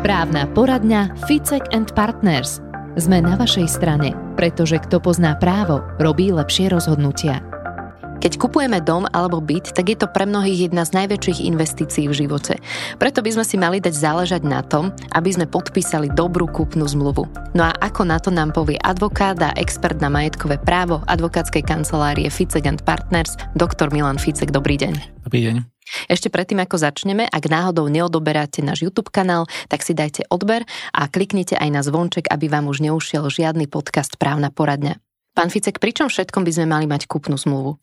Právna poradňa Ficek and Partners. Sme na vašej strane, pretože kto pozná právo, robí lepšie rozhodnutia. Keď kupujeme dom alebo byt, tak je to pre mnohých jedna z najväčších investícií v živote. Preto by sme si mali dať záležať na tom, aby sme podpísali dobrú kúpnu zmluvu. No a ako na to nám povie advokát a expert na majetkové právo advokátskej kancelárie Ficek and Partners, doktor Milan Ficek. Dobrý deň. Dobrý deň. Ešte predtým, ako začneme, ak náhodou neodoberáte náš YouTube kanál, tak si dajte odber a kliknite aj na zvonček, aby vám už neušiel žiadny podcast Právna poradňa. Pán Ficek, pričom všetkom by sme mali mať kúpnu zmluvu?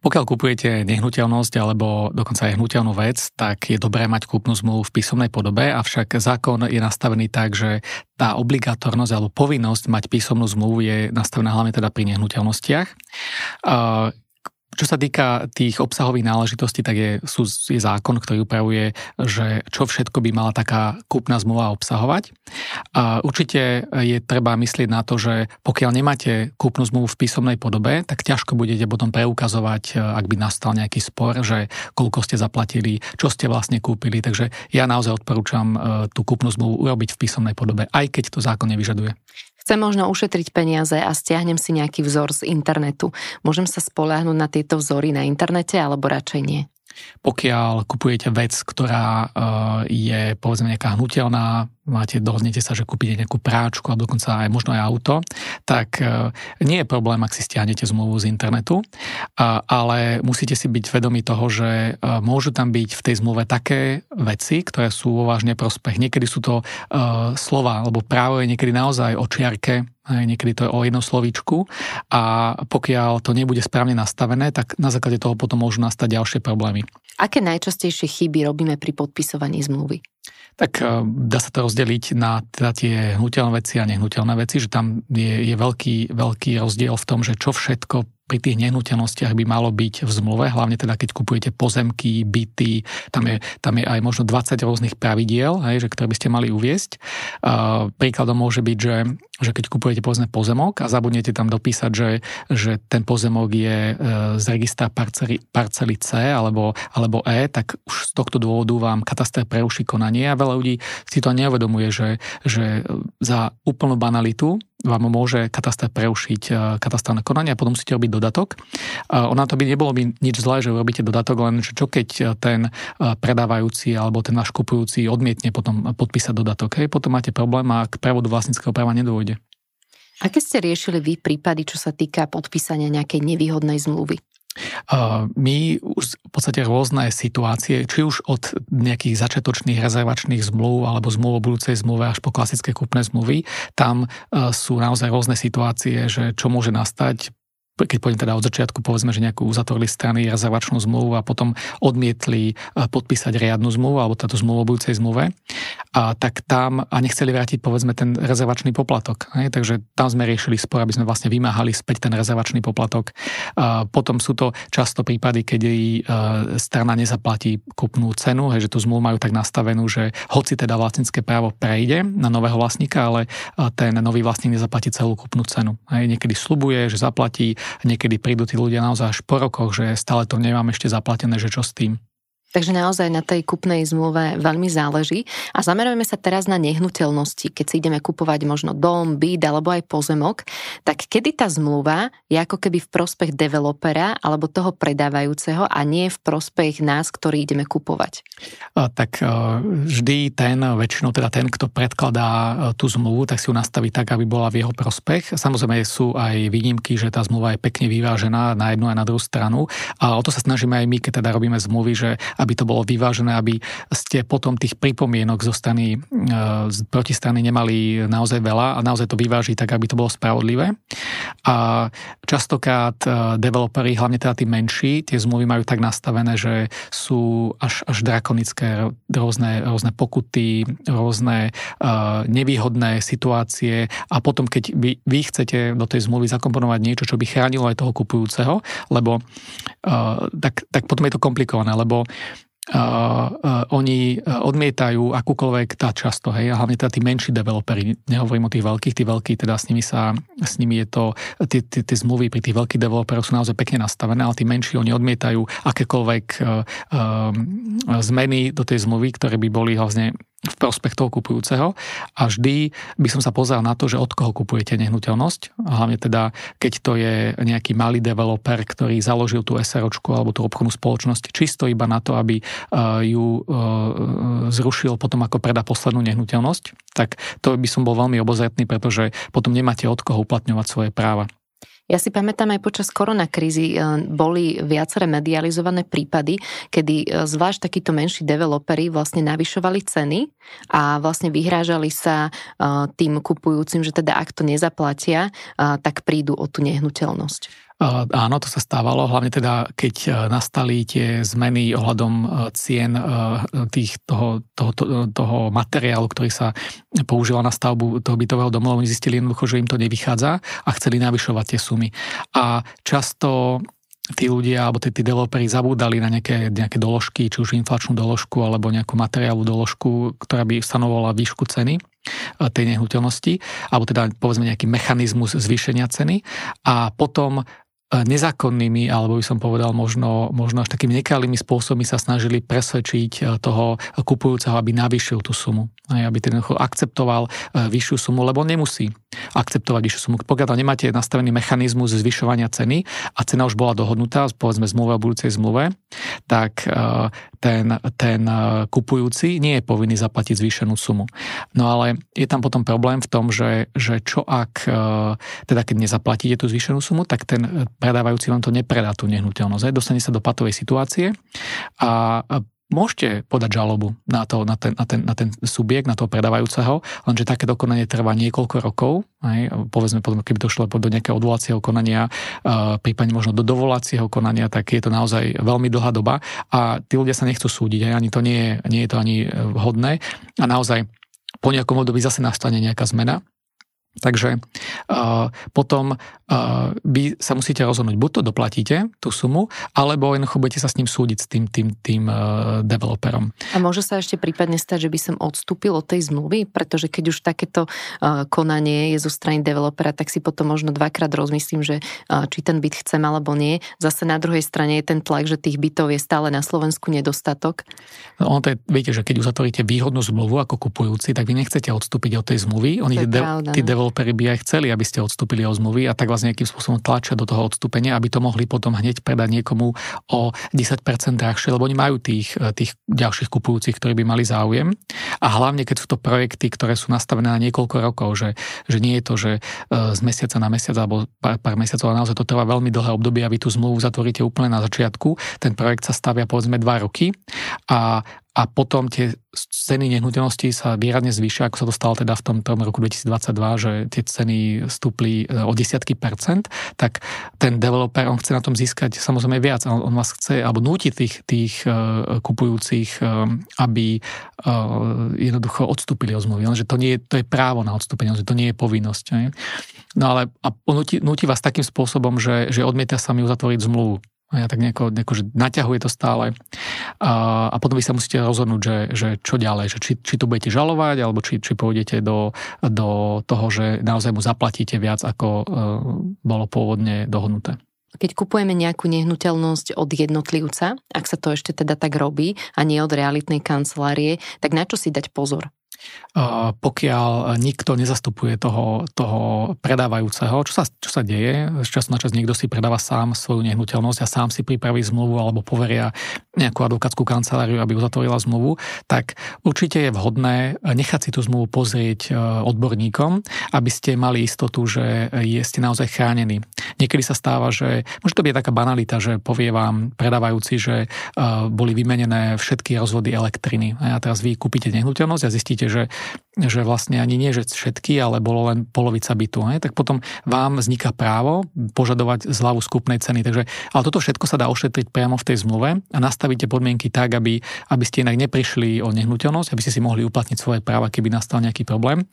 Pokiaľ kupujete nehnuteľnosť alebo dokonca aj hnutelnú vec, tak je dobré mať kúpnu zmluvu v písomnej podobe, avšak zákon je nastavený tak, že tá obligátornosť alebo povinnosť mať písomnú zmluvu je nastavená hlavne teda pri nehnuteľnostiach. Čo sa týka tých obsahových náležitostí, tak je, sú, je zákon, ktorý upravuje, že čo všetko by mala taká kúpna zmluva obsahovať. A určite je treba myslieť na to, že pokiaľ nemáte kúpnu zmluvu v písomnej podobe, tak ťažko budete potom preukazovať, ak by nastal nejaký spor, že koľko ste zaplatili, čo ste vlastne kúpili. Takže ja naozaj odporúčam e, tú kúpnu zmluvu urobiť v písomnej podobe, aj keď to zákon nevyžaduje. Chcem možno ušetriť peniaze a stiahnem si nejaký vzor z internetu. Môžem sa spoláhnuť na tieto vzory na internete alebo radšej nie? Pokiaľ kupujete vec, ktorá uh, je povedzme nejaká hnutelná, máte, dohodnete sa, že kúpite nejakú práčku a dokonca aj možno aj auto, tak uh, nie je problém, ak si stiahnete zmluvu z internetu, ale musíte si byť vedomi toho, že uh, môžu tam byť v tej zmluve také veci, ktoré sú vo vážne prospech. Niekedy sú to uh, slova, alebo právo je niekedy naozaj o čiarke, niekedy to je o jednom slovíčku a pokiaľ to nebude správne nastavené, tak na základe toho potom môžu nastať ďalšie problémy. Aké najčastejšie chyby robíme pri podpisovaní zmluvy? Tak eh, dá sa to rozdeliť na teda tie hnutelné veci a nehnuteľné veci, že tam je, je veľký, veľký rozdiel v tom, že čo všetko pri tých nehnuteľnostiach by malo byť v zmluve, hlavne teda keď kupujete pozemky, byty, tam je, tam je aj možno 20 rôznych pravidiel, hej, že, ktoré by ste mali uviesť. Uh, príkladom môže byť, že, že keď kupujete povedzme pozemok a zabudnete tam dopísať, že, že ten pozemok je uh, z registra parcely, parcely C alebo, alebo E, tak už z tohto dôvodu vám kataster preruší konanie a veľa ľudí si to neuvedomuje, že, že za úplnú banalitu vám môže kataster preušiť e, katastrálne konanie a potom musíte robiť dodatok. Ona to by nebolo by nič zlé, že robíte dodatok, len že čo keď e, ten e, predávajúci alebo ten náš kupujúci odmietne potom podpísať dodatok. Hej, potom máte problém a k prevodu vlastníckého práva nedôjde. Aké ste riešili vy prípady, čo sa týka podpísania nejakej nevýhodnej zmluvy? My už v podstate rôzne situácie, či už od nejakých začiatočných rezervačných zmluv alebo zmluv o budúcej zmluve až po klasické kúpne zmluvy, tam e, sú naozaj rôzne situácie, že čo môže nastať keď poviem teda od začiatku, povedzme, že nejakú uzatvorili strany rezervačnú zmluvu a potom odmietli e, podpísať riadnu zmluvu alebo táto zmluvu o budúcej zmluve, a tak tam a nechceli vrátiť povedzme ten rezervačný poplatok. Hej? Takže tam sme riešili spor, aby sme vlastne vymáhali späť ten rezervačný poplatok. A potom sú to často prípady, keď jej e, strana nezaplatí kúpnú cenu, hej, že tú zmluvu majú tak nastavenú, že hoci teda vlastnícke právo prejde na nového vlastníka, ale e, ten nový vlastník nezaplatí celú kúpnu cenu. Hej? Niekedy slubuje, že zaplatí, niekedy prídu tí ľudia naozaj až po rokoch, že stále to nemám ešte zaplatené, že čo s tým. Takže naozaj na tej kupnej zmluve veľmi záleží. A zamerujeme sa teraz na nehnuteľnosti. Keď si ideme kupovať možno dom, byt alebo aj pozemok, tak kedy tá zmluva je ako keby v prospech developera alebo toho predávajúceho a nie v prospech nás, ktorí ideme kupovať? A, tak a, vždy ten, väčšinou teda ten, kto predkladá tú zmluvu, tak si ju nastaví tak, aby bola v jeho prospech. Samozrejme sú aj výnimky, že tá zmluva je pekne vyvážená na jednu a na druhú stranu. A o to sa snažíme aj my, keď teda robíme zmluvy, že aby to bolo vyvážené, aby ste potom tých pripomienok zo strany z protistrany nemali naozaj veľa a naozaj to vyváži tak, aby to bolo spravodlivé. A častokrát e, developeri, hlavne teda tí menší, tie zmluvy majú tak nastavené, že sú až, až drakonické rôzne, rôzne pokuty, rôzne uh, nevýhodné situácie a potom, keď vy, vy chcete do tej zmluvy zakomponovať niečo, čo by chránilo aj toho kupujúceho, lebo tak, tak potom je to komplikované, lebo oni odmietajú akúkoľvek tá často, hej, a hlavne teda tí menší developeri, nehovorím o tých veľkých, tí veľkí, teda s nimi sa, s nimi je to, tie, zmluvy pri tých veľkých developerov sú naozaj pekne nastavené, ale tí menší, oni odmietajú akékoľvek uh, zmeny do tej zmluvy, ktoré by boli vlastne v prospech toho kupujúceho a vždy by som sa pozrel na to, že od koho kupujete nehnuteľnosť. Hlavne teda, keď to je nejaký malý developer, ktorý založil tú SROčku alebo tú obchodnú spoločnosť čisto iba na to, aby ju zrušil potom, ako predá poslednú nehnuteľnosť, tak to by som bol veľmi obozretný, pretože potom nemáte od koho uplatňovať svoje práva. Ja si pamätám aj počas koronakrízy e, boli viaceré medializované prípady, kedy e, zvlášť takíto menší developeri vlastne navyšovali ceny a vlastne vyhrážali sa e, tým kupujúcim, že teda ak to nezaplatia, tak prídu o tú nehnuteľnosť. Áno, to sa stávalo, hlavne teda, keď e, nastali tie zmeny ohľadom e, cien e, tých, toho, toho, toho, toho materiálu, ktorý sa používal na stavbu toho bytového domu, oni zistili jednoducho, že im to nevychádza a chceli navyšovať tie sumy. A často tí ľudia alebo tí, tí developeri zabúdali na nejaké, nejaké doložky, či už inflačnú doložku alebo nejakú materiálovú doložku, ktorá by stanovovala výšku ceny tej nehnuteľnosti, alebo teda povedzme nejaký mechanizmus zvýšenia ceny a potom nezákonnými, alebo by som povedal možno, možno až takými nekalými spôsobmi sa snažili presvedčiť e, toho kupujúceho, aby navýšil tú sumu. Aby ten akceptoval e, vyššiu sumu, lebo nemusí akceptovať vyššiu sumu. Pokiaľ nemáte nastavený mechanizmus zvyšovania ceny a cena už bola dohodnutá, povedzme zmluve o budúcej zmluve, tak e, ten, ten kupujúci nie je povinný zaplatiť zvýšenú sumu. No ale je tam potom problém v tom, že, že čo ak, teda keď nezaplatíte tú zvýšenú sumu, tak ten predávajúci vám to nepredá tú nehnuteľnosť. Dostane sa do patovej situácie a môžete podať žalobu na, to, na, ten, na, ten, na ten subjekt, na toho predávajúceho, lenže také dokonanie trvá niekoľko rokov. Aj, povedzme, potom, keby došlo do nejakého odvolacieho konania, prípadne možno do dovolacieho konania, tak je to naozaj veľmi dlhá doba a tí ľudia sa nechcú súdiť, aj, ani to nie je, nie je to ani vhodné a naozaj po nejakom období zase nastane nejaká zmena Takže uh, potom uh, vy sa musíte rozhodnúť, buď to doplatíte, tú sumu, alebo jednoducho budete sa s ním súdiť, s tým, tým, tým uh, developerom. A môže sa ešte prípadne stať, že by som odstúpil od tej zmluvy, pretože keď už takéto uh, konanie je zo strany developera, tak si potom možno dvakrát rozmyslím, že uh, či ten byt chcem alebo nie. Zase na druhej strane je ten tlak, že tých bytov je stále na Slovensku nedostatok. No, on to je, viete, že keď uzatvoríte výhodnú zmluvu ako kupujúci, tak vy nechcete odstúpiť od tej zmluvy. Oni, de- pravda, tí developeri by aj chceli, aby ste odstúpili od zmluvy a tak vás nejakým spôsobom tlačia do toho odstúpenia, aby to mohli potom hneď predať niekomu o 10% drahšie, lebo oni majú tých, tých ďalších kupujúcich, ktorí by mali záujem. A hlavne, keď sú to projekty, ktoré sú nastavené na niekoľko rokov, že, že nie je to, že e, z mesiaca na mesiac alebo pár, pár mesiacov, ale naozaj to trvá veľmi dlhé obdobie a vy tú zmluvu zatvoríte úplne na začiatku. Ten projekt sa stavia povedzme dva roky a a potom tie ceny nehnuteľností sa výradne zvýšia, ako sa to stalo teda v tom, tom roku 2022, že tie ceny stúpli e, o desiatky percent, tak ten developer, on chce na tom získať samozrejme viac. On, vás chce, alebo núti tých, tých uh, kupujúcich, um, aby jednoducho odstúpili od zmluvy. Že to, nie je, to je právo na odstúpenie, že to nie je povinnosť. Ne? No ale a núti, núti vás takým spôsobom, že, že odmieta sa mi uzatvoriť zmluvu. A ja tak nejako, nejako že naťahuje to stále. A, a potom vy sa musíte rozhodnúť, že, že čo ďalej, že či, či to budete žalovať, alebo či, či pôjdete do, do toho, že naozaj mu zaplatíte viac, ako uh, bolo pôvodne dohodnuté. Keď kupujeme nejakú nehnuteľnosť od jednotlivca, ak sa to ešte teda tak robí a nie od realitnej kancelárie, tak na čo si dať pozor? Pokiaľ nikto nezastupuje toho, toho predávajúceho, čo sa, čo sa deje, z času na čas niekto si predáva sám svoju nehnuteľnosť a sám si pripraví zmluvu alebo poveria nejakú advokátsku kanceláriu, aby uzatvorila zmluvu, tak určite je vhodné nechať si tú zmluvu pozrieť e, odborníkom, aby ste mali istotu, že je, ste naozaj chránení. Niekedy sa stáva, že môže to byť taká banalita, že povie vám predávajúci, že e, boli vymenené všetky rozvody elektriny a teraz vy kúpite nehnuteľnosť a zistíte, že, že vlastne ani nie, že všetky, ale bolo len polovica bytu, ne? tak potom vám vzniká právo požadovať zľavu skupnej ceny. Takže, ale toto všetko sa dá ošetriť priamo v tej zmluve a nastavíte podmienky tak, aby, aby ste inak neprišli o nehnuteľnosť, aby ste si mohli uplatniť svoje práva, keby nastal nejaký problém.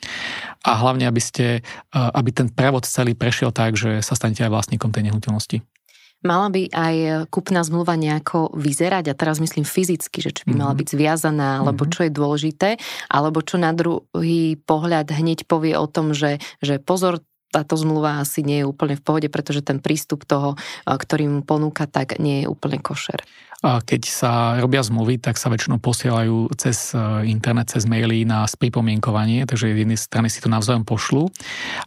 A hlavne, aby, ste, aby ten prevod celý prešiel tak, že sa stanete aj vlastníkom tej nehnuteľnosti. Mala by aj kupná zmluva nejako vyzerať, a teraz myslím fyzicky, že či by mala mhm. byť zviazaná, alebo mhm. čo je dôležité, alebo čo na druhý pohľad hneď povie o tom, že, že pozor, táto zmluva asi nie je úplne v pohode, pretože ten prístup toho, ktorý mu ponúka, tak nie je úplne košer. Keď sa robia zmluvy, tak sa väčšinou posielajú cez e, internet, cez maily na spripomienkovanie, takže jednej strany si to navzájom pošlu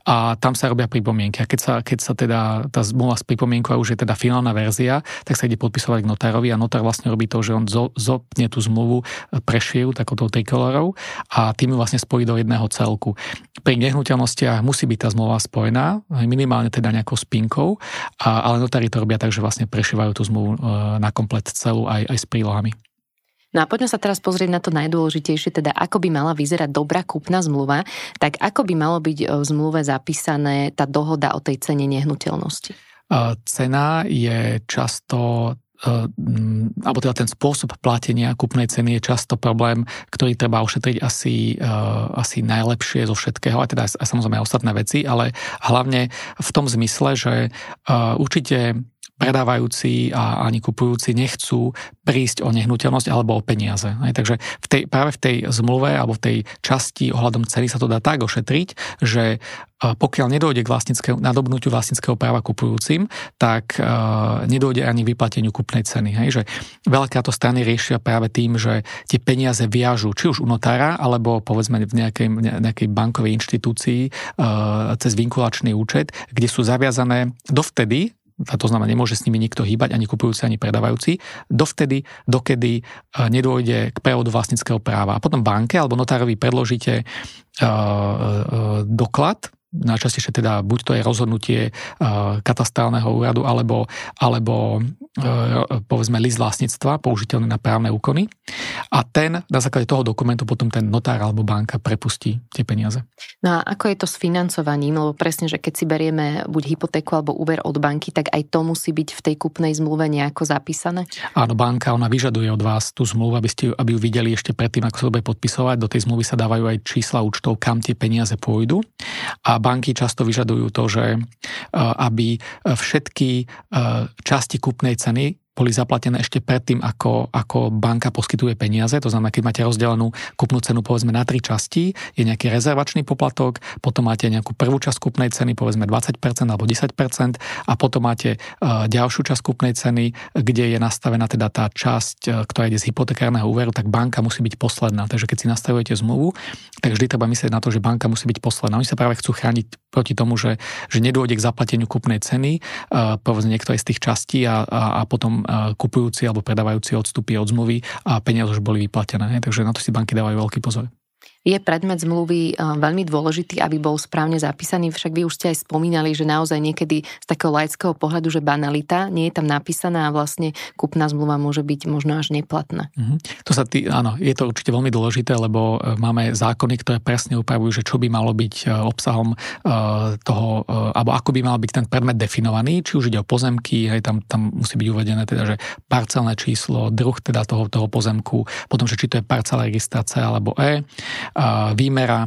a tam sa robia pripomienky. A keď sa, keď sa teda tá zmluva spripomienku už je teda finálna verzia, tak sa ide podpisovať k notárovi a notár vlastne robí to, že on zopne tú zmluvu e, prešijú takouto trikolorou a tým ju vlastne spojí do jedného celku. Pri nehnuteľnostiach musí byť tá zmluva spojená, minimálne teda nejakou spinkou, ale notári to robia tak, že vlastne prešívajú tú zmluvu e, na komplet celú aj, aj s prílohami. No a poďme sa teraz pozrieť na to najdôležitejšie, teda ako by mala vyzerať dobrá kúpna zmluva, tak ako by malo byť v zmluve zapísané tá dohoda o tej cene nehnuteľnosti? Cena je často alebo teda ten spôsob platenia kúpnej ceny je často problém, ktorý treba ošetriť asi, asi najlepšie zo všetkého, a teda aj samozrejme aj ostatné veci, ale hlavne v tom zmysle, že určite predávajúci a ani kupujúci nechcú prísť o nehnuteľnosť alebo o peniaze. Takže v tej, práve v tej zmluve alebo v tej časti ohľadom ceny sa to dá tak ošetriť, že pokiaľ nedojde k nadobnutiu vlastnického práva kupujúcim, tak uh, nedojde ani k vyplateniu kupnej ceny. Hej? Že veľká to strany riešia práve tým, že tie peniaze viažú či už u notára, alebo povedzme v nejakej, nejakej bankovej inštitúcii uh, cez vinkulačný účet, kde sú zaviazané dovtedy, a to znamená, nemôže s nimi nikto hýbať, ani kupujúci, ani predávajúci, dovtedy, dokedy e, nedôjde k prevodu vlastnického práva. A potom banke alebo notárovi predložíte uh, uh, doklad, najčastejšie teda buď to je rozhodnutie katastrálneho úradu alebo, alebo povedzme list vlastníctva použiteľný na právne úkony a ten na základe toho dokumentu potom ten notár alebo banka prepustí tie peniaze. No a ako je to s financovaním? Lebo presne, že keď si berieme buď hypotéku alebo úver od banky, tak aj to musí byť v tej kupnej zmluve nejako zapísané? Áno, banka, ona vyžaduje od vás tú zmluvu, aby, ste, aby ju videli ešte predtým, ako sa to bude podpisovať. Do tej zmluvy sa dávajú aj čísla účtov, kam tie peniaze pôjdu. A banky často vyžadujú to, že e, aby všetky e, časti kúpnej ceny boli zaplatené ešte predtým, ako, ako banka poskytuje peniaze. To znamená, keď máte rozdelenú kupnú cenu povedzme na tri časti, je nejaký rezervačný poplatok, potom máte nejakú prvú časť kupnej ceny, povedzme 20% alebo 10% a potom máte uh, ďalšiu časť kupnej ceny, kde je nastavená teda tá časť, uh, ktorá ide z hypotekárneho úveru, tak banka musí byť posledná. Takže keď si nastavujete zmluvu, tak vždy treba myslieť na to, že banka musí byť posledná. Oni sa práve chcú chrániť proti tomu, že, že nedôjde k zaplateniu kupnej ceny, uh, povedzme niektoré z tých častí a, a, a potom kupujúci alebo predávajúci odstupy od zmluvy a peniaze už boli vyplatené. Takže na to si banky dávajú veľký pozor je predmet zmluvy veľmi dôležitý, aby bol správne zapísaný. Však vy už ste aj spomínali, že naozaj niekedy z takého laického pohľadu, že banalita nie je tam napísaná a vlastne kúpna zmluva môže byť možno až neplatná. Mm-hmm. To sa tý, áno, je to určite veľmi dôležité, lebo e, máme zákony, ktoré presne upravujú, že čo by malo byť e, obsahom e, toho, alebo ako by mal byť ten predmet definovaný, či už ide o pozemky, hej, tam, tam musí byť uvedené teda, že parcelné číslo, druh teda toho, toho pozemku, potom, že či to je parcela registrácia alebo E, výmera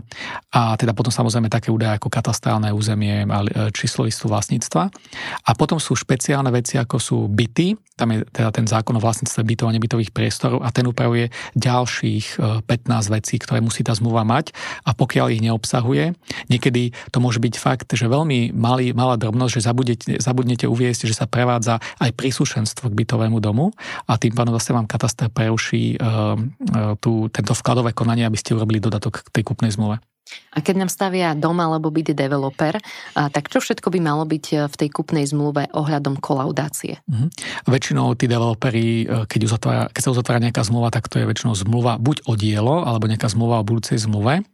a teda potom samozrejme také údaje ako katastrálne územie a číslo listu vlastníctva. A potom sú špeciálne veci ako sú byty, tam je teda ten zákon o vlastníctve bytov a nebytových priestorov a ten upravuje ďalších 15 e, vecí, ktoré musí tá zmluva mať a pokiaľ ich neobsahuje, niekedy to môže byť fakt, že veľmi malý, malá drobnosť, že zabudnete, zabudnete uviesť, že sa prevádza aj príslušenstvo k bytovému domu a tým pádom zase vám katastre preruší uh, uh, tú, tento vkladové konanie, aby ste urobili dodatok k tej kúpnej zmluve. A keď nám stavia dom alebo byť developer, tak čo všetko by malo byť e, v tej kupnej zmluve ohľadom kolaudácie? Mm-hmm. Väčšinou tí developeri, e, keď, uzatvára, keď sa uzatvára nejaká zmluva, tak to je väčšinou zmluva buď o dielo, alebo nejaká zmluva o budúcej zmluve.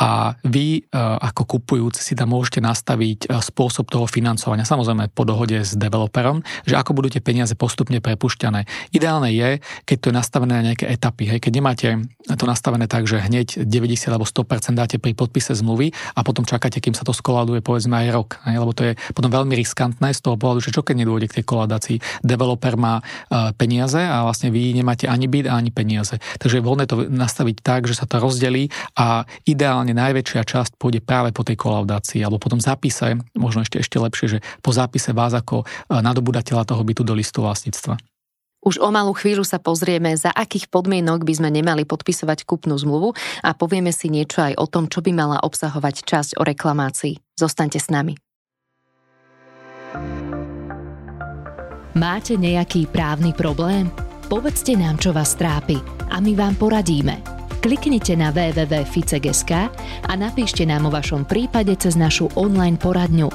A vy e, ako kupujúci si tam môžete nastaviť spôsob toho financovania, samozrejme po dohode s developerom, že ako budú tie peniaze postupne prepušťané. Ideálne je, keď to je nastavené na nejaké etapy. Hej. Keď nemáte to nastavené tak, že hneď 90 alebo 100% dáte pri podpise zmluvy a potom čakáte, kým sa to skoladuje povedzme aj rok. Hej, lebo to je potom veľmi riskantné z toho pohľadu, že čo keď nedôjde k tej koladácii. Developer má uh, peniaze a vlastne vy nemáte ani byt ani peniaze. Takže je voľné to nastaviť tak, že sa to rozdelí a ideálne najväčšia časť pôjde práve po tej kolaudácii alebo potom zápise, možno ešte, ešte lepšie, že po zápise vás ako nadobudateľa toho bytu do listu vlastníctva. Už o malú chvíľu sa pozrieme, za akých podmienok by sme nemali podpisovať kúpnu zmluvu a povieme si niečo aj o tom, čo by mala obsahovať časť o reklamácii. Zostaňte s nami. Máte nejaký právny problém? Povedzte nám, čo vás trápi a my vám poradíme. Kliknite na www.ficek.sk a napíšte nám o vašom prípade cez našu online poradňu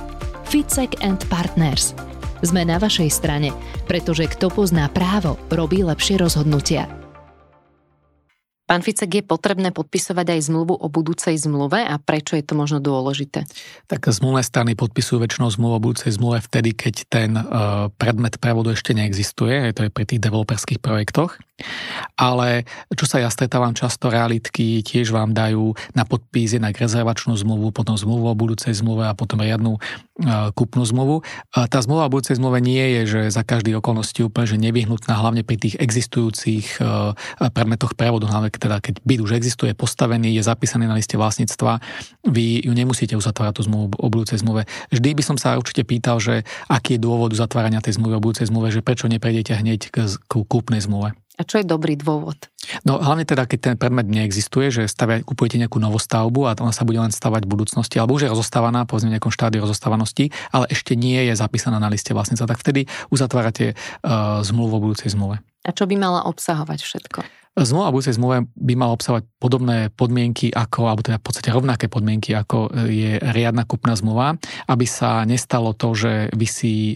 Ficek and Partners. Sme na vašej strane, pretože kto pozná právo, robí lepšie rozhodnutia. Pán Ficek, je potrebné podpisovať aj zmluvu o budúcej zmluve a prečo je to možno dôležité? Tak zmluvné strany podpisujú väčšinou zmluvu o budúcej zmluve vtedy, keď ten uh, predmet prevodu ešte neexistuje, to je pri tých developerských projektoch. Ale čo sa ja stretávam často, realitky tiež vám dajú na podpis jednak rezervačnú zmluvu, potom zmluvu o budúcej zmluve a potom riadnu kúpnu zmluvu. Tá zmluva o budúcej zmluve nie je, že za každý okolnosti úplne že nevyhnutná, hlavne pri tých existujúcich predmetoch prevodu, hlavne teda keď byt už existuje, postavený, je zapísaný na liste vlastníctva, vy ju nemusíte uzatvárať tú zmluvu o budúcej zmluve. Vždy by som sa určite pýtal, že aký je dôvod uzatvárania tej zmluvy o budúcej zmluve, že prečo neprejdete hneď k kúpnej zmluve. A čo je dobrý dôvod? No hlavne teda, keď ten predmet neexistuje, že stavia, kupujete nejakú novostavbu a ona sa bude len stavať v budúcnosti, alebo už je rozostávaná, povedzme v nejakom štádiu rozostávanosti, ale ešte nie je zapísaná na liste vlastníca, tak vtedy uzatvárate uh, zmluvu o budúcej zmluve. A čo by mala obsahovať všetko? Zmluva budúcej zmluve by mala obsahovať podobné podmienky ako, alebo teda v podstate rovnaké podmienky ako je riadna kupná zmluva, aby sa nestalo to, že vy si e,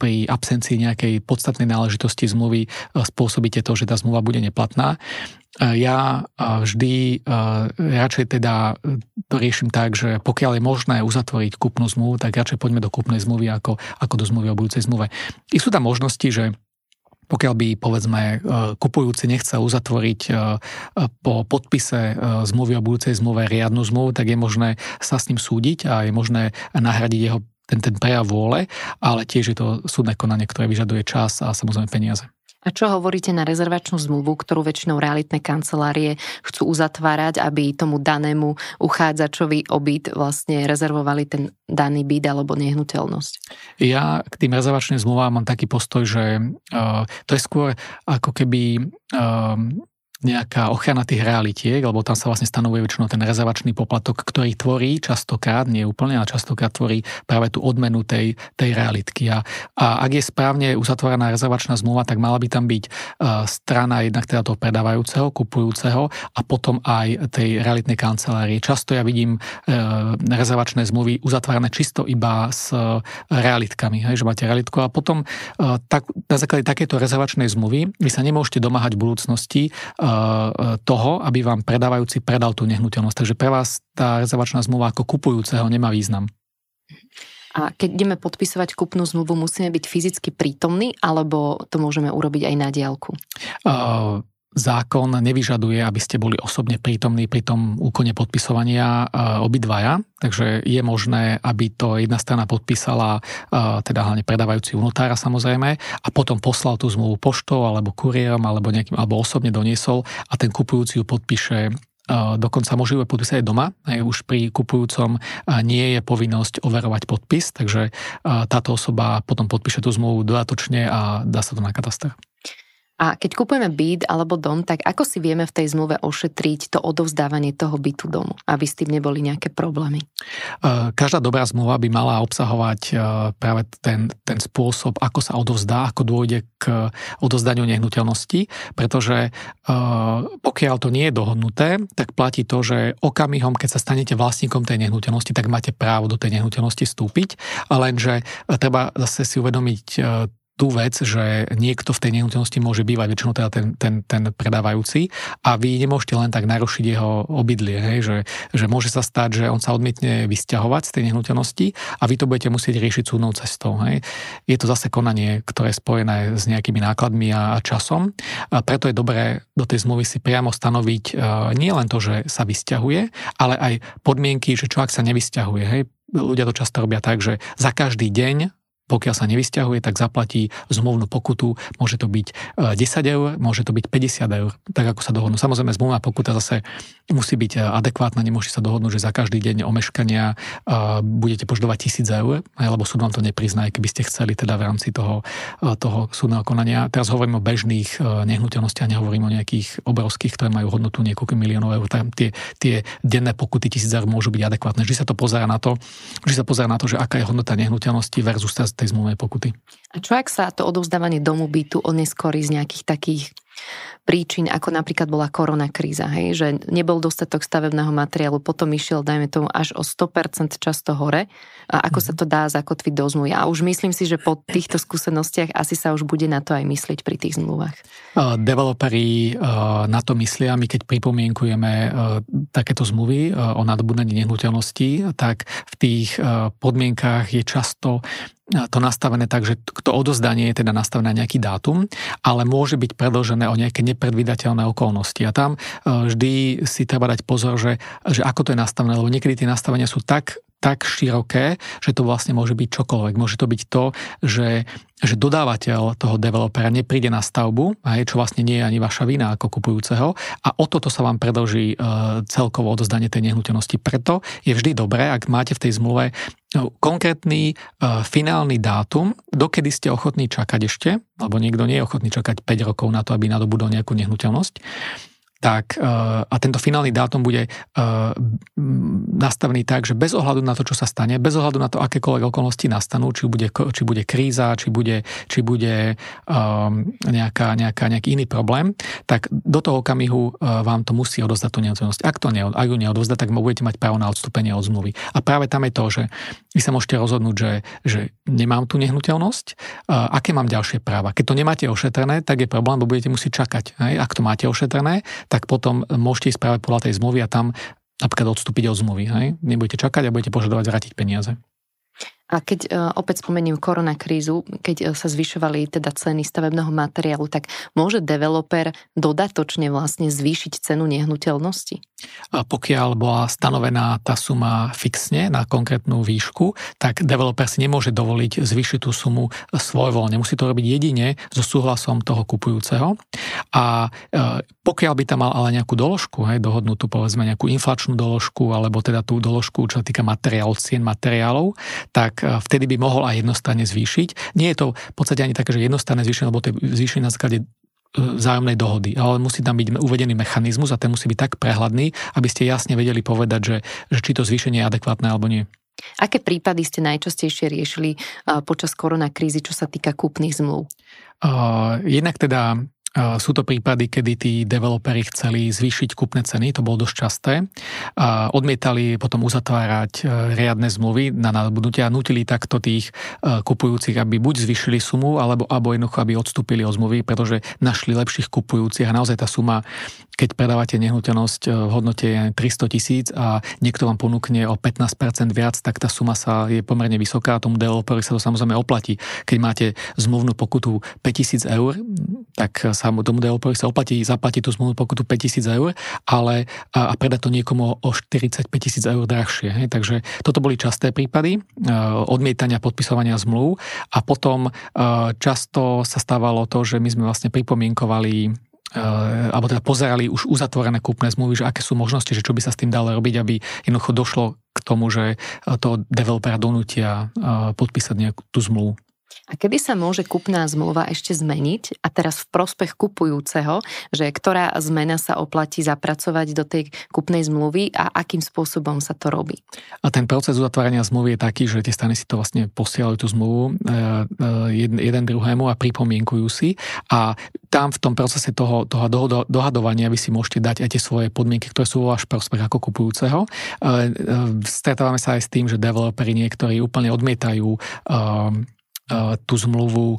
pri absencii nejakej podstatnej náležitosti zmluvy e, spôsobíte to, že tá zmluva bude neplatná. E, ja vždy radšej teda to riešim tak, že pokiaľ je možné uzatvoriť kúpnu zmluvu, tak radšej poďme do kúpnej zmluvy ako, ako do zmluvy o budúcej zmluve. I sú tam možnosti, že pokiaľ by, povedzme, e, kupujúci nechcel uzatvoriť e, po podpise e, zmluvy o budúcej zmluve riadnu zmluvu, tak je možné sa s ním súdiť a je možné nahradiť jeho ten, ten prejav vôle, ale tiež je to súdne konanie, ktoré vyžaduje čas a samozrejme peniaze. A čo hovoríte na rezervačnú zmluvu, ktorú väčšinou realitné kancelárie chcú uzatvárať, aby tomu danému uchádzačovi o byt vlastne rezervovali ten daný byt alebo nehnuteľnosť? Ja k tým rezervačným zmluvám mám taký postoj, že uh, to je skôr ako keby uh, nejaká ochrana tých realitiek, lebo tam sa vlastne stanovuje väčšinou ten rezervačný poplatok, ktorý tvorí častokrát, nie úplne, ale častokrát tvorí práve tú odmenu tej, tej realitky. A, a ak je správne uzatvorená rezervačná zmluva, tak mala by tam byť uh, strana jednak teda toho predávajúceho, kupujúceho a potom aj tej realitnej kancelárie. Často ja vidím uh, rezervačné zmluvy uzatvárané čisto iba s uh, realitkami, hej, že máte realitku a potom uh, tak, na základe takéto rezervačnej zmluvy vy sa nemôžete domáhať v budúcnosti uh, toho, aby vám predávajúci predal tú nehnuteľnosť. Takže pre vás tá rezervačná zmluva ako kupujúceho nemá význam. A keď ideme podpisovať kúpnu zmluvu, musíme byť fyzicky prítomní, alebo to môžeme urobiť aj na diálku? Uh, zákon nevyžaduje, aby ste boli osobne prítomní pri tom úkone podpisovania uh, obidvaja, takže je možné, aby to jedna strana podpísala, uh, teda hlavne predávajúci u samozrejme, a potom poslal tú zmluvu poštou alebo kuriérom alebo, nejakým, alebo osobne doniesol a ten kupujúci ju podpíše uh, dokonca môžu ju podpísať aj doma. Už pri kupujúcom nie je povinnosť overovať podpis, takže táto osoba potom podpíše tú zmluvu dodatočne a dá sa to na kataster. A keď kupujeme byt alebo dom, tak ako si vieme v tej zmluve ošetriť to odovzdávanie toho bytu domu, aby s tým neboli nejaké problémy? Každá dobrá zmluva by mala obsahovať e, práve ten, ten spôsob, ako sa odovzdá, ako dôjde k odovzdaniu nehnuteľnosti, pretože e, pokiaľ to nie je dohodnuté, tak platí to, že okamihom, keď sa stanete vlastníkom tej nehnuteľnosti, tak máte právo do tej nehnuteľnosti vstúpiť, lenže treba zase si uvedomiť e, tú vec, že niekto v tej nehnuteľnosti môže bývať, väčšinou teda ten, ten, ten predávajúci a vy nemôžete len tak narušiť jeho obydlie, hej, že, že môže sa stať, že on sa odmietne vysťahovať z tej nehnuteľnosti a vy to budete musieť riešiť súdnou cestou. Hej. Je to zase konanie, ktoré je spojené s nejakými nákladmi a, časom. A preto je dobré do tej zmluvy si priamo stanoviť uh, nie len to, že sa vysťahuje, ale aj podmienky, že čo ak sa nevysťahuje. Hej ľudia to často robia tak, že za každý deň pokiaľ sa nevysťahuje, tak zaplatí zmluvnú pokutu. Môže to byť 10 e, eur, môže to byť 50 eur, tak ako sa dohodnú. Samozrejme, zmluvná pokuta zase musí byť e, adekvátna, nemôžete sa dohodnúť, že za každý deň omeškania e, budete požadovať 1000 eur, lebo súd vám to neprizná, keby ste chceli teda v rámci toho, toho súdneho konania. Teraz hovorím o bežných nehnuteľnostiach, nehovorím o nejakých obrovských, ktoré majú hodnotu niekoľko miliónov eur. Tam tie, tie denné pokuty 1000 eur môžu byť adekvátne. Vždy sa to pozerá na to, vždy sa pozerá na to, že aká je hodnota nehnuteľnosti versus tej zmluvnej pokuty. A čo ak sa to odovzdávanie domu bytu oneskorí z nejakých takých príčin, ako napríklad bola korona kríza, hej, že nebol dostatok stavebného materiálu, potom išiel, dajme tomu, až o 100% často hore. A ako sa to dá zakotviť do zmluvy? A už myslím si, že po týchto skúsenostiach asi sa už bude na to aj myslieť pri tých zmluvách. Developeri na to myslia, my keď pripomienkujeme takéto zmluvy o nadobudnení nehnuteľností, tak v tých podmienkách je často to nastavené tak, že to odozdanie je teda nastavené na nejaký dátum, ale môže byť predložené o nejaké nepredvydateľné okolnosti. A tam e, vždy si treba dať pozor, že, že ako to je nastavené, lebo niekedy tie nastavenia sú tak tak široké, že to vlastne môže byť čokoľvek. Môže to byť to, že, že dodávateľ toho developera nepríde na stavbu, aj, čo vlastne nie je ani vaša vina ako kupujúceho a o toto sa vám predlží e, celkovo odozdanie tej nehnuteľnosti. Preto je vždy dobré, ak máte v tej zmluve e, konkrétny e, finálny dátum, dokedy ste ochotní čakať ešte, lebo niekto nie je ochotný čakať 5 rokov na to, aby nadobudol nejakú nehnuteľnosť, tak uh, a tento finálny dátum bude uh, nastavený tak, že bez ohľadu na to, čo sa stane, bez ohľadu na to, akékoľvek okolnosti nastanú, či bude, či bude kríza, či bude, či bude um, nejaká, nejaká, nejaký iný problém, tak do toho okamihu vám to musí odozdať tú nehnuteľnosť. Ak, to ne, ak ju neodozda, tak budete mať právo na odstúpenie od zmluvy. A práve tam je to, že vy sa môžete rozhodnúť, že, že nemám tú nehnuteľnosť, aké mám ďalšie práva. Keď to nemáte ošetrené, tak je problém, lebo budete musieť čakať. Ak to máte ošetrené, tak potom môžete ísť práve podľa tej zmluvy a tam napríklad odstúpiť od zmluvy. Hej? Nebudete čakať a budete požadovať vrátiť peniaze. A keď uh, opäť spomeniem koronakrízu, keď uh, sa zvyšovali teda ceny stavebného materiálu, tak môže developer dodatočne vlastne zvýšiť cenu nehnuteľnosti? A pokiaľ bola stanovená tá suma fixne na konkrétnu výšku, tak developer si nemôže dovoliť zvýšiť tú sumu svojvoľne. Musí to robiť jedine so súhlasom toho kupujúceho. A uh, pokiaľ by tam mal ale nejakú doložku, hej, dohodnutú povedzme nejakú inflačnú doložku, alebo teda tú doložku, čo sa týka materiálov, cien materiálov, tak vtedy by mohol aj jednostranne zvýšiť. Nie je to v podstate ani také, že jednostranné zvýšenie, lebo to je zvýšenie na základe e, vzájomnej dohody, ale musí tam byť uvedený mechanizmus a ten musí byť tak prehľadný, aby ste jasne vedeli povedať, že, že či to zvýšenie je adekvátne alebo nie. Aké prípady ste najčastejšie riešili počas koronakrízy, čo sa týka kúpnych zmluv? Uh, jednak teda sú to prípady, kedy tí developeri chceli zvýšiť kupné ceny, to bolo dosť časté. Odmietali potom uzatvárať e, riadne zmluvy na nadobudnutie a nutili takto tých e, kupujúcich, aby buď zvýšili sumu, alebo, alebo jednoducho, aby odstúpili od zmluvy, pretože našli lepších kupujúcich a naozaj tá suma keď predávate nehnuteľnosť eh, v hodnote 300 tisíc a niekto vám ponúkne o 15% viac, tak tá suma sa je pomerne vysoká a tomu developerovi sa to samozrejme oplatí. Keď máte zmluvnú pokutu 5000 eur, tak sa tomu developerovi sa oplatí zaplatiť tú zmluvnú pokutu 5000 eur, ale a, a predať to niekomu o 45 tisíc eur drahšie. Hej. Takže toto boli časté prípady eh, odmietania podpisovania zmluv a potom eh, často sa stávalo to, že my sme vlastne pripomienkovali alebo teda pozerali už uzatvorené kúpne zmluvy, že aké sú možnosti, že čo by sa s tým dalo robiť, aby jednoducho došlo k tomu, že to developera donútia eh, podpísať nejakú tú zmluvu. A kedy sa môže kupná zmluva ešte zmeniť a teraz v prospech kupujúceho, že ktorá zmena sa oplatí zapracovať do tej kupnej zmluvy a akým spôsobom sa to robí? A ten proces uzatvárania zmluvy je taký, že tie strany si to vlastne posielajú tú zmluvu e, e, jeden druhému a pripomienkujú si a tam v tom procese toho, toho dohadovania vy si môžete dať aj tie svoje podmienky, ktoré sú vo váš prospech ako kupujúceho. E, stretávame sa aj s tým, že developeri niektorí úplne odmietajú tú zmluvu e,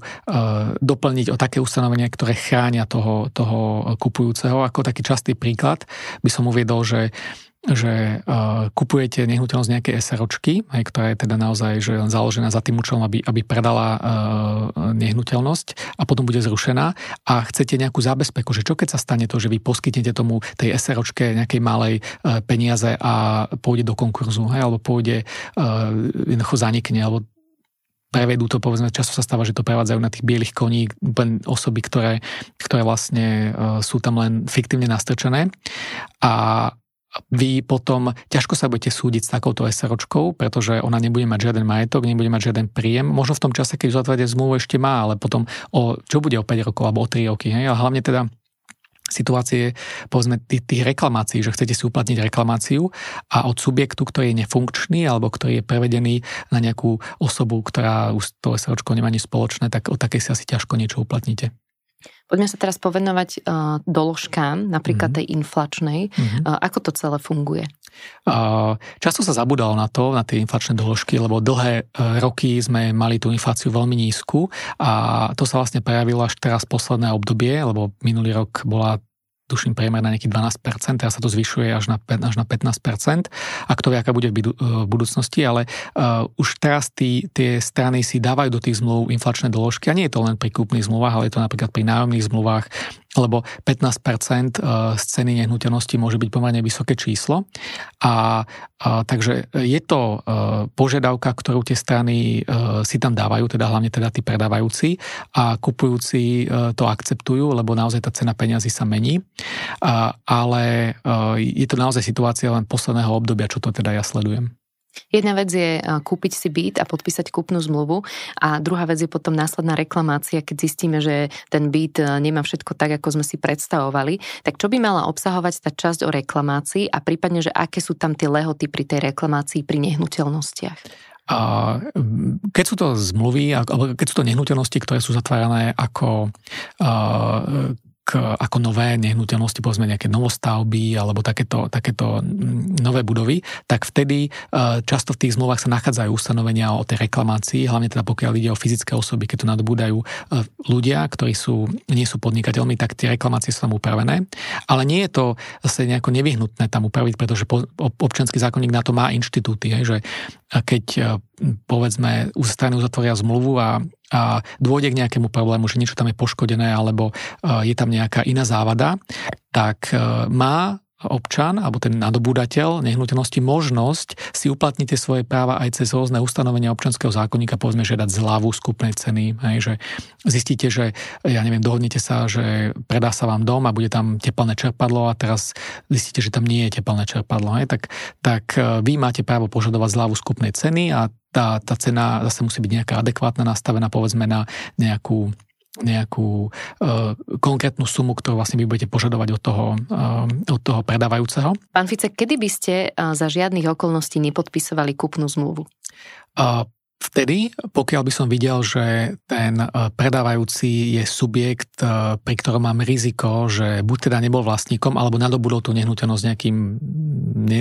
doplniť o také ustanovenia, ktoré chránia toho, toho kupujúceho. Ako taký častý príklad by som uviedol, že že uh, kupujete nehnuteľnosť nejaké SROčky, aj, ktorá je teda naozaj že založená za tým účelom, aby, aby predala uh, nehnuteľnosť a potom bude zrušená a chcete nejakú zábezpeku, že čo keď sa stane to, že vy poskytnete tomu tej SROčke nejakej malej uh, peniaze a pôjde do konkurzu, hej, alebo pôjde, uh, jednoducho zanikne, alebo prevedú to, povedzme, často sa stáva, že to prevádzajú na tých bielých koní osoby, ktoré, ktoré vlastne uh, sú tam len fiktívne nastrčené. A vy potom ťažko sa budete súdiť s takouto SROčkou, pretože ona nebude mať žiaden majetok, nebude mať žiaden príjem. Možno v tom čase, keď uzatvárate zmluvu, ešte má, ale potom o, čo bude o 5 rokov alebo o 3 roky. Hej? A hlavne teda situácie, povedzme, tých, tých reklamácií, že chcete si uplatniť reklamáciu a od subjektu, ktorý je nefunkčný alebo ktorý je prevedený na nejakú osobu, ktorá už to SROčko nemá nič spoločné, tak o takej si asi ťažko niečo uplatníte. Poďme sa teraz povenovať uh, doložkám, napríklad mm-hmm. tej inflačnej. Mm-hmm. Uh, ako to celé funguje? Uh, často sa zabudalo na to, na tie inflačné doložky, lebo dlhé uh, roky sme mali tú infláciu veľmi nízku a to sa vlastne prejavilo až teraz posledné obdobie, lebo minulý rok bola tuším priemer na nejakých 12%, teraz sa to zvyšuje až na, až na 15%, a kto vie, aká bude v budúcnosti, ale uh, už teraz tí, tie strany si dávajú do tých zmluv inflačné doložky a nie je to len pri kúpnych zmluvách, ale je to napríklad pri nájomných zmluvách, lebo 15% eh, z ceny nehnuteľnosti môže byť pomerne vysoké číslo. A, a takže je to eh, požiadavka, ktorú tie strany eh, si tam dávajú, teda hlavne teda tí predávajúci a kupujúci to akceptujú, lebo naozaj tá cena peňazí sa mení. A, ale je to naozaj situácia len posledného obdobia, čo to teda ja sledujem. Jedna vec je eh, kúpiť si byt a podpísať kúpnu zmluvu a druhá vec je potom následná reklamácia, keď zistíme, že ten byt eh, nemá všetko tak, ako sme si predstavovali. Tak čo by mala obsahovať tá časť o reklamácii a prípadne, že aké sú tam tie lehoty pri tej reklamácii pri nehnuteľnostiach? A mm, keď sú to zmluvy, alebo keď sú to nehnuteľnosti, ktoré sú zatvárané ako uh, ako nové nehnuteľnosti, povedzme nejaké novostavby alebo takéto, takéto nové budovy, tak vtedy e, často v tých zmluvách sa nachádzajú ustanovenia o tej reklamácii, hlavne teda pokiaľ ide o fyzické osoby, keď to nadobúdajú e, ľudia, ktorí sú, nie sú podnikateľmi, tak tie reklamácie sú tam upravené. Ale nie je to zase nejako nevyhnutné tam upraviť, pretože občanský zákonník na to má inštitúty, že keď e, povedzme strany uzatvoria zmluvu a, a dôjde k nejakému problému, že niečo tam je poškodené alebo e, je tam nejaká iná závada, tak e, má občan alebo ten nadobúdateľ nehnuteľnosti možnosť si uplatniť tie svoje práva aj cez rôzne ustanovenia občanského zákonníka, povedzme žiadať zľavu skupnej ceny, hej, že zistíte, že ja neviem, dohodnete sa, že predá sa vám dom a bude tam teplné čerpadlo a teraz zistíte, že tam nie je teplné čerpadlo, hej, tak, tak e, vy máte právo požadovať zľavu skupnej ceny a tá, tá cena zase musí byť nejaká adekvátna, nastavená povedzme na nejakú nejakú uh, konkrétnu sumu, ktorú vlastne vy budete požadovať od toho, uh, od toho predávajúceho. Pán Fice, kedy by ste uh, za žiadnych okolností nepodpisovali kúpnu zmluvu? Uh, Vtedy, pokiaľ by som videl, že ten e, predávajúci je subjekt, e, pri ktorom mám riziko, že buď teda nebol vlastníkom, alebo nadobudol tú nehnuteľnosť nejakým ne,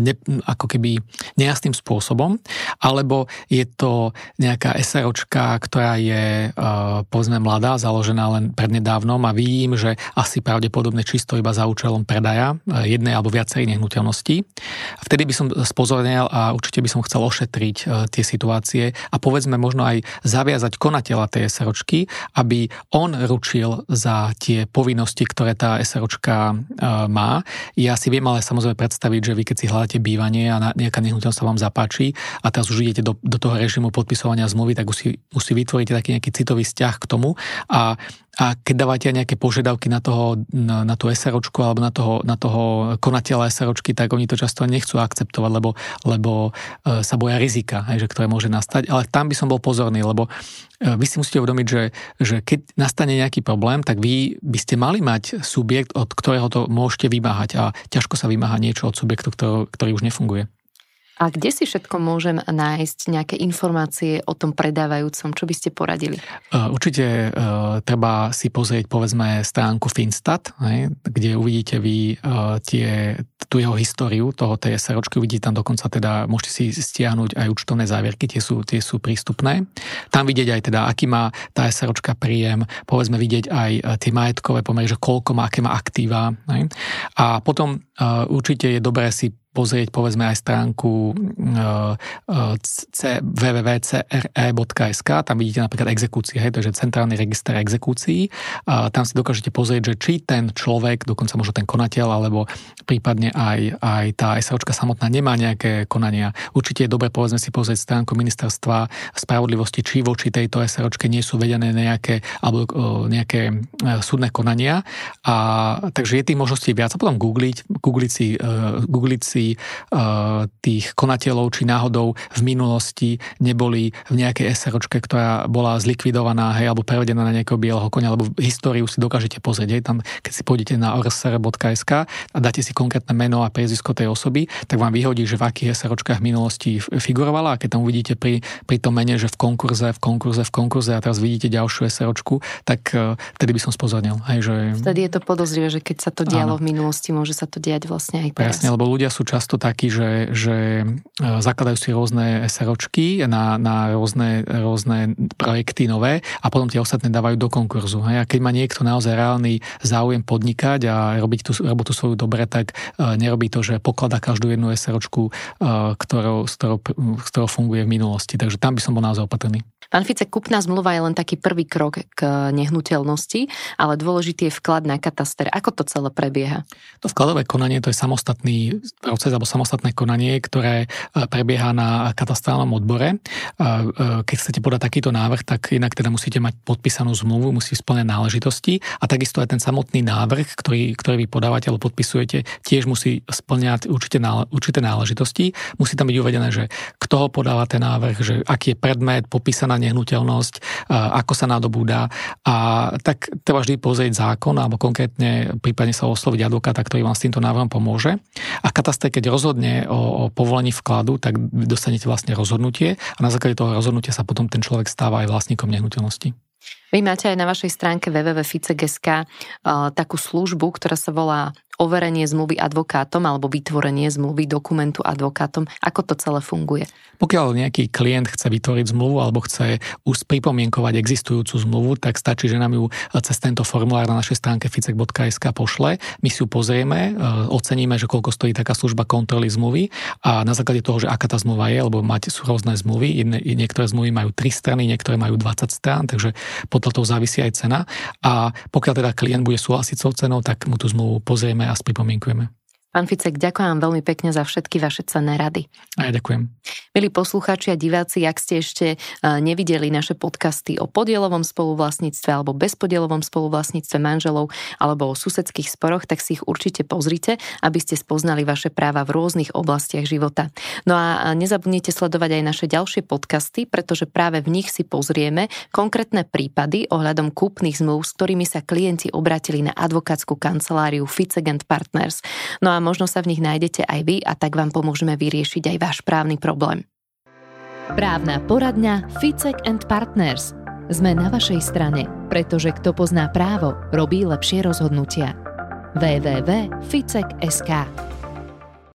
ne, ako keby nejasným spôsobom, alebo je to nejaká SROčka, ktorá je e, povedzme mladá, založená len prednedávnom a vidím, že asi pravdepodobne čisto iba za účelom predaja jednej alebo viacej nehnuteľností. Vtedy by som spozornil a určite by som chcel ošetriť tie situácie situácie a povedzme možno aj zaviazať konateľa tej SROčky, aby on ručil za tie povinnosti, ktoré tá SROčka e, má. Ja si viem ale samozrejme predstaviť, že vy keď si hľadáte bývanie a nejaká nehnuteľnosť sa vám zapáči a teraz už idete do, do toho režimu podpisovania zmluvy, tak už si, už si vytvoríte taký nejaký citový vzťah k tomu a a keď dávate nejaké požiadavky na, toho, na, na tú SROčku alebo na toho, na toho konateľa SROčky, tak oni to často nechcú akceptovať, lebo, lebo e, sa boja rizika, hej, že ktoré môže nastať. Ale tam by som bol pozorný, lebo e, vy si musíte uvedomiť, že, že keď nastane nejaký problém, tak vy by ste mali mať subjekt, od ktorého to môžete vymáhať a ťažko sa vymáha niečo od subjektu, ktorý už nefunguje. A kde si všetko môžem nájsť nejaké informácie o tom predávajúcom? Čo by ste poradili? Určite uh, treba si pozrieť povedzme stránku Finstat, kde uvidíte vy uh, tie, tú jeho históriu toho TSR, uvidíte tam dokonca teda, môžete si stiahnuť aj účtovné závierky, tie sú, tie sú prístupné. Tam vidieť aj teda, aký má tá SR príjem, povedzme vidieť aj tie majetkové pomery, že koľko má, aké má aktíva. A potom určite je dobré si pozrieť povedzme aj stránku uh, www.cre.sk, tam vidíte napríklad exekúcie, hej, je centrálny register exekúcií. Tam si dokážete pozrieť, že či ten človek, dokonca možno ten konateľ, alebo prípadne aj, aj tá SROčka samotná nemá nejaké konania. Určite je dobre povedzme si pozrieť stránku ministerstva spravodlivosti, či voči tejto SROčke nie sú vedené nejaké, alebo uh, nejaké súdne konania. A, takže je tých možností viac. A potom googliť, googliť si, googliť si zoznamy tých konateľov, či náhodou v minulosti neboli v nejakej SROčke, ktorá bola zlikvidovaná, hej, alebo prevedená na nejakého bieleho konia, alebo históriu si dokážete pozrieť. Hej, tam, keď si pôjdete na orsr.sk a dáte si konkrétne meno a priezvisko tej osoby, tak vám vyhodí, že v akých SROčkách v minulosti figurovala a keď tam uvidíte pri, pri tom mene, že v konkurze, v konkurze, v konkurze a teraz vidíte ďalšiu SROčku, tak uh, vtedy by som spozornil. Hej, že... Vtedy je to podozrivé, že keď sa to dialo áno. v minulosti, môže sa to diať vlastne aj teraz. Presne, lebo ľudia sú často takí, že, že e, zakladajú si rôzne SROčky na, na rôzne, rôzne projekty nové a potom tie ostatné dávajú do konkurzu. Hej. A keď má niekto naozaj reálny záujem podnikať a robiť tú robotu svoju dobre, tak uh, nerobí to, že poklada každú jednu SROčku, uh, ktorou, s, ktorou, s ktorou funguje v minulosti. Takže tam by som bol naozaj opatrný. Pán Fice, kupná zmluva je len taký prvý krok k nehnuteľnosti, ale dôležitý je vklad na kataster. Ako to celé prebieha? To vkladové konanie to je samostatný proces alebo samostatné konanie, ktoré e, prebieha na katastrálnom odbore. E, e, keď chcete podať takýto návrh, tak inak teda musíte mať podpísanú zmluvu, musí splňať náležitosti a takisto aj ten samotný návrh, ktorý, ktorý vy podávate alebo podpisujete, tiež musí splňať určite, určité náležitosti. Musí tam byť uvedené, že kto ho podáva ten návrh, že aký je predmet, popísaná nehnuteľnosť, ako sa nadobúda. A tak treba vždy pozrieť zákon alebo konkrétne prípadne sa osloviť advokáta, ktorý vám s týmto návrhom pomôže. A katastre, keď rozhodne o, o povolení vkladu, tak dostanete vlastne rozhodnutie a na základe toho rozhodnutia sa potom ten človek stáva aj vlastníkom nehnuteľnosti. Vy máte aj na vašej stránke www.fice.sk uh, takú službu, ktorá sa volá overenie zmluvy advokátom alebo vytvorenie zmluvy dokumentu advokátom. Ako to celé funguje? Pokiaľ nejaký klient chce vytvoriť zmluvu alebo chce už pripomienkovať existujúcu zmluvu, tak stačí, že nám ju cez tento formulár na našej stránke ficek.sk pošle. My si ju pozrieme, e, oceníme, že koľko stojí taká služba kontroly zmluvy a na základe toho, že aká tá zmluva je, lebo máte sú rôzne zmluvy, niektoré zmluvy majú 3 strany, niektoré majú 20 strán, takže podľa toho závisí aj cena. A pokiaľ teda klient bude súhlasiť s cenou, tak mu tú zmluvu pozrieme a spripomienkujeme. Pán Ficek, ďakujem veľmi pekne za všetky vaše cenné rady. A ja ďakujem. Milí poslucháči a diváci, ak ste ešte e, nevideli naše podcasty o podielovom spoluvlastníctve alebo bezpodielovom spoluvlastníctve manželov alebo o susedských sporoch, tak si ich určite pozrite, aby ste spoznali vaše práva v rôznych oblastiach života. No a nezabudnite sledovať aj naše ďalšie podcasty, pretože práve v nich si pozrieme konkrétne prípady ohľadom kúpnych zmluv, s ktorými sa klienti obratili na advokátsku kanceláriu Ficegent Partners. No a možno sa v nich nájdete aj vy a tak vám pomôžeme vyriešiť aj váš právny problém. Právna poradňa Ficek and Partners. Sme na vašej strane, pretože kto pozná právo, robí lepšie rozhodnutia. www.ficek.sk